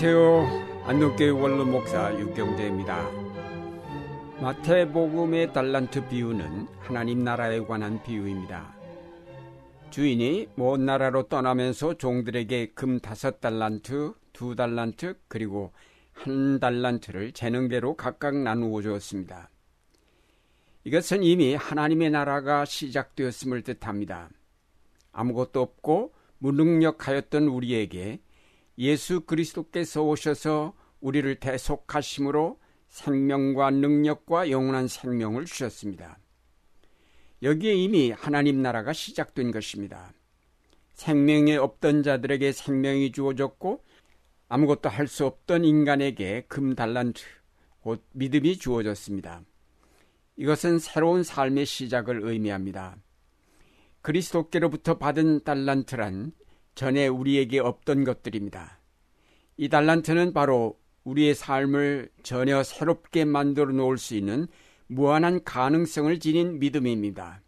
안녕하세요. 안동교회 원로 목사 유경재입니다. 마태복음의 달란트 비유는 하나님 나라에 관한 비유입니다. 주인이 먼 나라로 떠나면서 종들에게 금 다섯 달란트, 두 달란트, 그리고 한 달란트를 재능대로 각각 나누어 주었습니다. 이것은 이미 하나님의 나라가 시작되었음을 뜻합니다. 아무것도 없고 무능력하였던 우리에게 예수 그리스도께서 오셔서 우리를 대속하심으로 생명과 능력과 영원한 생명을 주셨습니다. 여기에 이미 하나님 나라가 시작된 것입니다. 생명이 없던 자들에게 생명이 주어졌고 아무것도 할 수 없던 인간에게 금 달란트, 곧 믿음이 주어졌습니다. 이것은 새로운 삶의 시작을 의미합니다. 그리스도께로부터 받은 달란트란 전에 우리에게 없던 것들입니다. 이 달란트는 바로 우리의 삶을 전혀 새롭게 만들어 놓을 수 있는 무한한 가능성을 지닌 믿음입니다.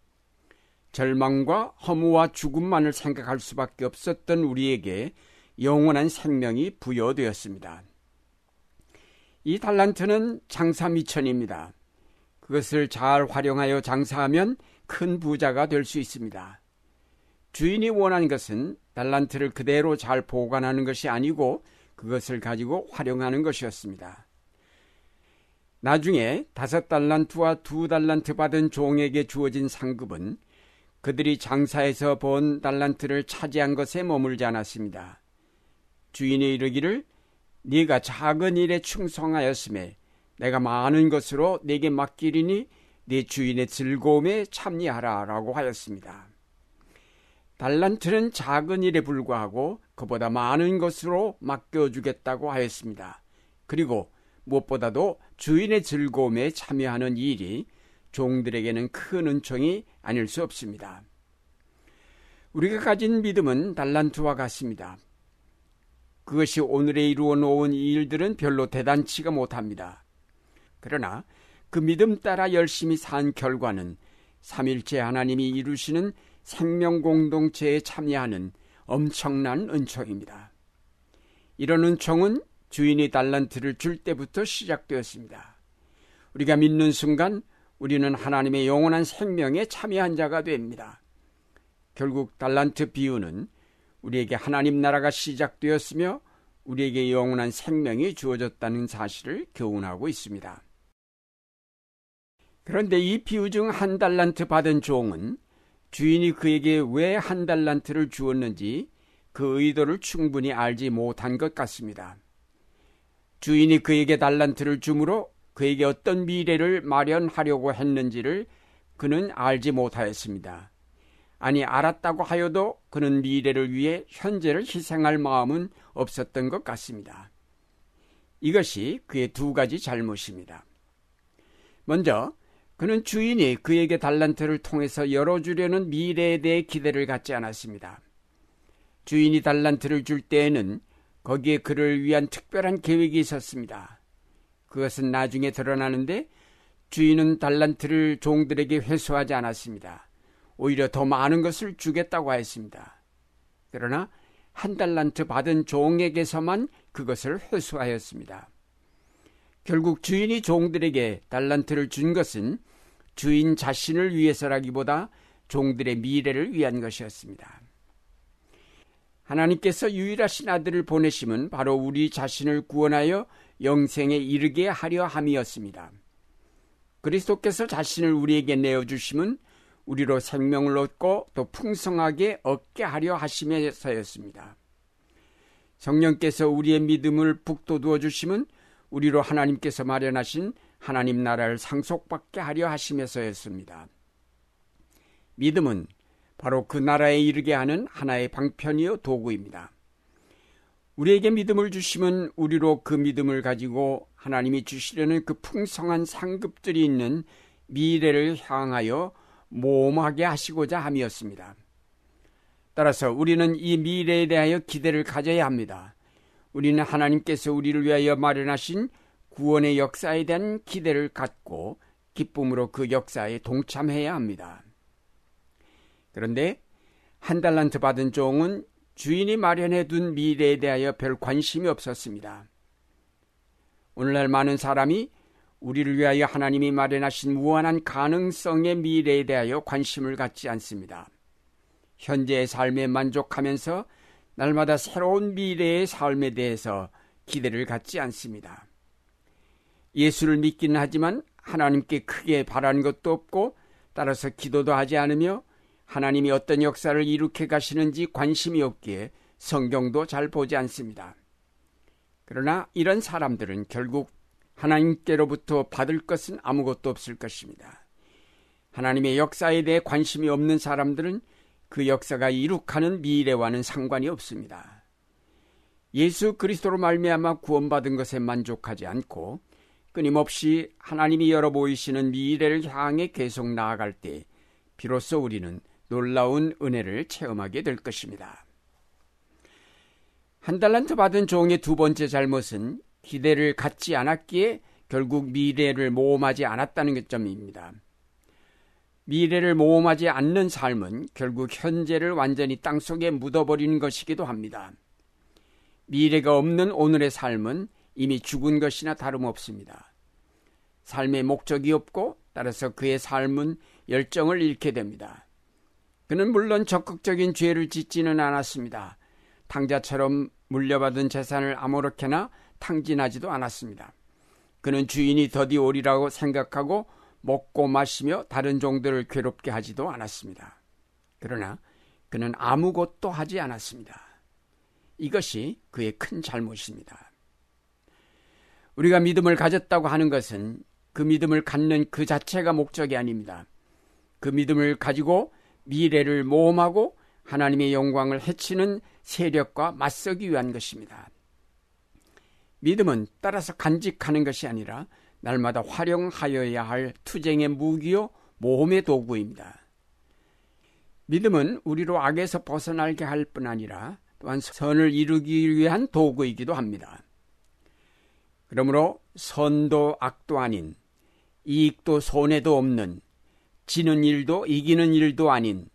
절망과 허무와 죽음만을 생각할 수밖에 없었던 우리에게 영원한 생명이 부여되었습니다. 이 달란트는 장사 미천입니다. 그것을 잘 활용하여 장사하면 큰 부자가 될 수 있습니다. 주인이 원하는 것은 달란트를 그대로 잘 보관하는 것이 아니고 그것을 가지고 활용하는 것이었습니다. 나중에 다섯 달란트와 두 달란트 받은 종에게 주어진 상급은 그들이 장사에서 본 달란트를 차지한 것에 머물지 않았습니다. 주인이 이르기를 네가 작은 일에 충성하였음에 내가 많은 것으로 네게 맡기리니 네 주인의 즐거움에 참여하라라고 하였습니다. 달란트는 작은 일에 불과하고 그보다 많은 것으로 맡겨주겠다고 하였습니다. 그리고 무엇보다도 주인의 즐거움에 참여하는 일이 종들에게는 큰 은총이 아닐 수 없습니다. 우리가 가진 믿음은 달란트와 같습니다. 그것이 오늘에 이루어 놓은 일들은 별로 대단치가 못합니다. 그러나 그 믿음 따라 열심히 산 결과는 삼일째 하나님이 이루시는 생명 공동체에 참여하는 엄청난 은총입니다. 이런 은총은 주인이 달란트를 줄 때부터 시작되었습니다. 우리가 믿는 순간 우리는 하나님의 영원한 생명에 참여한 자가 됩니다. 결국 달란트 비유는 우리에게 하나님 나라가 시작되었으며 우리에게 영원한 생명이 주어졌다는 사실을 교훈하고 있습니다. 그런데 이 비유 중 한 달란트 받은 종은 주인이 그에게 왜 한 달란트를 주었는지 그 의도를 충분히 알지 못한 것 같습니다. 주인이 그에게 달란트를 주므로 그에게 어떤 미래를 마련하려고 했는지를 그는 알지 못하였습니다. 아니, 알았다고 하여도 그는 미래를 위해 현재를 희생할 마음은 없었던 것 같습니다. 이것이 그의 두 가지 잘못입니다. 먼저, 그는 주인이 그에게 달란트를 통해서 열어주려는 미래에 대해 기대를 갖지 않았습니다. 주인이 달란트를 줄 때에는 거기에 그를 위한 특별한 계획이 있었습니다. 그것은 나중에 드러나는데 주인은 달란트를 종들에게 회수하지 않았습니다. 오히려 더 많은 것을 주겠다고 하였습니다. 그러나 한 달란트 받은 종에게서만 그것을 회수하였습니다. 결국 주인이 종들에게 달란트를 준 것은 주인 자신을 위해서라기보다 종들의 미래를 위한 것이었습니다. 하나님께서 유일하신 아들을 보내심은 바로 우리 자신을 구원하여 영생에 이르게 하려 함이었습니다. 그리스도께서 자신을 우리에게 내어주심은 우리로 생명을 얻고 또 풍성하게 얻게 하려 하심에서였습니다. 성령께서 우리의 믿음을 북돋워 주심은 우리로 하나님께서 마련하신 하나님 나라를 상속받게 하려 하심에서였습니다. 믿음은 바로 그 나라에 이르게 하는 하나의 방편이요 도구입니다. 우리에게 믿음을 주시면 우리로 그 믿음을 가지고 하나님이 주시려는 그 풍성한 상급들이 있는 미래를 향하여 모험하게 하시고자 함이었습니다. 따라서 우리는 이 미래에 대하여 기대를 가져야 합니다. 우리는 하나님께서 우리를 위하여 마련하신 구원의 역사에 대한 기대를 갖고 기쁨으로 그 역사에 동참해야 합니다. 그런데 한 달란트 받은 종은 주인이 마련해 둔 미래에 대하여 별 관심이 없었습니다. 오늘날 많은 사람이 우리를 위하여 하나님이 마련하신 무한한 가능성의 미래에 대하여 관심을 갖지 않습니다. 현재의 삶에 만족하면서 날마다 새로운 미래의 삶에 대해서 기대를 갖지 않습니다. 예수를 믿기는 하지만 하나님께 크게 바라는 것도 없고 따라서 기도도 하지 않으며 하나님이 어떤 역사를 일으켜 가시는지 관심이 없기에 성경도 잘 보지 않습니다. 그러나 이런 사람들은 결국 하나님께로부터 받을 것은 아무것도 없을 것입니다. 하나님의 역사에 대해 관심이 없는 사람들은 그 역사가 이룩하는 미래와는 상관이 없습니다. 예수 그리스도로 말미암아 구원받은 것에 만족하지 않고 끊임없이 하나님이 열어 보이시는 미래를 향해 계속 나아갈 때 비로소 우리는 놀라운 은혜를 체험하게 될 것입니다. 한 달란트 받은 종의 두 번째 잘못은 기대를 갖지 않았기에 결국 미래를 모험하지 않았다는 점입니다. 미래를 모험하지 않는 삶은 결국 현재를 완전히 땅속에 묻어버리는 것이기도 합니다. 미래가 없는 오늘의 삶은 이미 죽은 것이나 다름없습니다. 삶의 목적이 없고 따라서 그의 삶은 열정을 잃게 됩니다. 그는 물론 적극적인 죄를 짓지는 않았습니다. 탕자처럼 물려받은 재산을 아무렇게나 탕진하지도 않았습니다. 그는 주인이 더디 오리라고 생각하고 먹고 마시며 다른 종들을 괴롭게 하지도 않았습니다. 그러나 그는 아무것도 하지 않았습니다. 이것이 그의 큰 잘못입니다. 우리가 믿음을 가졌다고 하는 것은 그 믿음을 갖는 그 자체가 목적이 아닙니다. 그 믿음을 가지고 미래를 모험하고 하나님의 영광을 해치는 세력과 맞서기 위한 것입니다. 믿음은 따라서 간직하는 것이 아니라 날마다 활용하여야 할 투쟁의 무기요 모험의 도구입니다. 믿음은 우리로 악에서 벗어나게 할 뿐 아니라 또한 선을 이루기 위한 도구이기도 합니다. 그러므로 선도 악도 아닌 이익도 손해도 없는 지는 일도 이기는 일도 아닌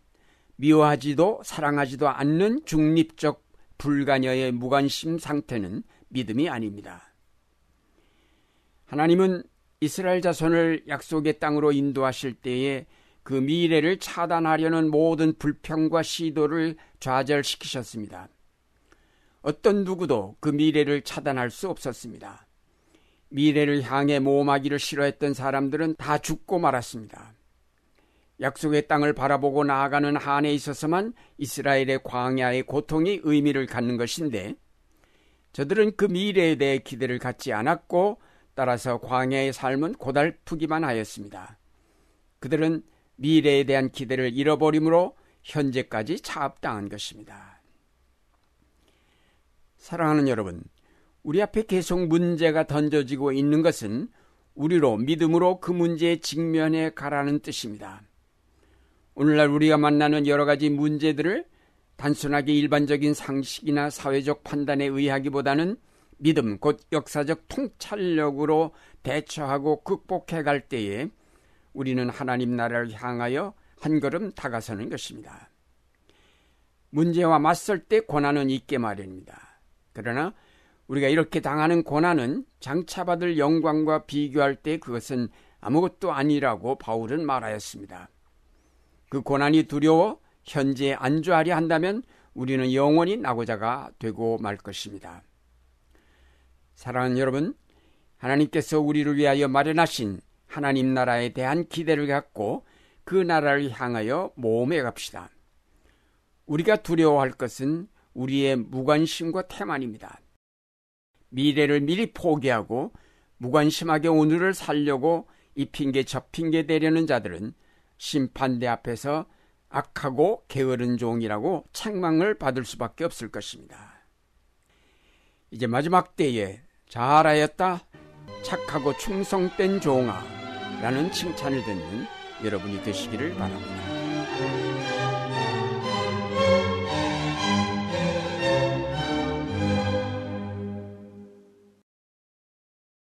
미워하지도 사랑하지도 않는 중립적 불가녀의 무관심 상태는 믿음이 아닙니다. 하나님은 이스라엘 자손을 약속의 땅으로 인도하실 때에 그 미래를 차단하려는 모든 불평과 시도를 좌절시키셨습니다. 어떤 누구도 그 미래를 차단할 수 없었습니다. 미래를 향해 모험하기를 싫어했던 사람들은 다 죽고 말았습니다. 약속의 땅을 바라보고 나아가는 한에 있어서만 이스라엘의 광야의 고통이 의미를 갖는 것인데 저들은 그 미래에 대해 기대를 갖지 않았고 따라서 광야의 삶은 고달프기만 하였습니다. 그들은 미래에 대한 기대를 잃어버림으로 현재까지 차압당한 것입니다. 사랑하는 여러분, 우리 앞에 계속 문제가 던져지고 있는 것은 우리로 믿음으로 그 문제에 직면해 가라는 뜻입니다. 오늘날 우리가 만나는 여러 가지 문제들을 단순하게 일반적인 상식이나 사회적 판단에 의하기보다는 믿음, 곧 역사적 통찰력으로 대처하고 극복해 갈 때에 우리는 하나님 나라를 향하여 한 걸음 다가서는 것입니다. 문제와 맞설 때 고난은 있게 마련입니다. 그러나 우리가 이렇게 당하는 고난은 장차받을 영광과 비교할 때 그것은 아무것도 아니라고 바울은 말하였습니다. 그 고난이 두려워 현재에 안주하려 한다면 우리는 영원히 나고자가 되고 말 것입니다. 사랑하는 여러분, 하나님께서 우리를 위하여 마련하신 하나님 나라에 대한 기대를 갖고 그 나라를 향하여 모험해 갑시다. 우리가 두려워할 것은 우리의 무관심과 태만입니다. 미래를 미리 포기하고 무관심하게 오늘을 살려고 이 핑계 저 핑계 대려는 자들은 심판대 앞에서 악하고 게으른 종이라고 책망을 받을 수밖에 없을 것입니다. 이제 마지막 때에 잘하였다 착하고 충성된 종아 라는 칭찬을 듣는 여러분이 되시기를 바랍니다.